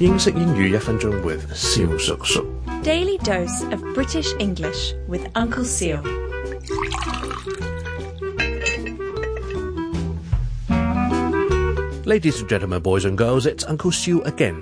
英式英语一分钟 with 肖叔叔。Daily dose of British English with Uncle Seal。Ladies and gentlemen, boys and girls，it's Uncle Seal again。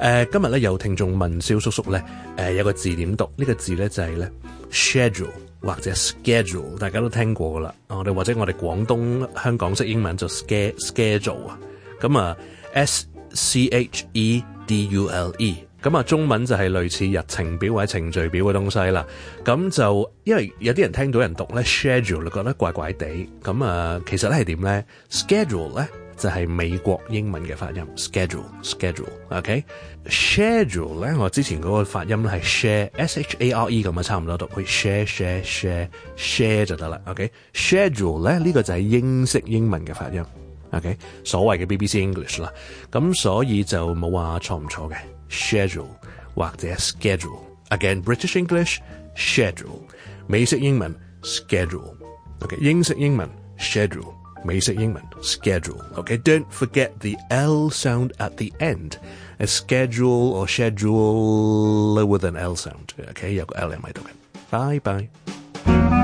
诶，今日咧有聽眾问肖叔叔咧，誒有個字點讀？呢個字咧就係咧 schedule 或者 schedule，大家都聽過噶啦。我哋或者我哋廣東香港式英文就 schedule 啊。咁啊，s c h e D U L E，咁啊，中文就系类似日程表或者程序表嘅东西啦。咁就因为有啲人听到人读咧 schedule，就觉得怪怪地。咁啊，其实咧系点咧？schedule 咧就系美国英文嘅发音，schedule schedule。OK，schedule 咧我之前嗰个发音系 share S H A R E 咁啊，差唔多讀，可 share share share share 就得啦。OK，schedule 咧呢个就系英式英文嘅发音。OK，所謂嘅 BBC English 啦，咁所以就冇話錯唔錯嘅 schedule 或者 schedule。Again British English schedule，美式英文 schedule。OK，英式英文 schedule，美式英文 schedule。OK，don't forget the L sound at the end。A schedule or schedule with an L sound。OK，有個 L 喺度嘅。拜拜。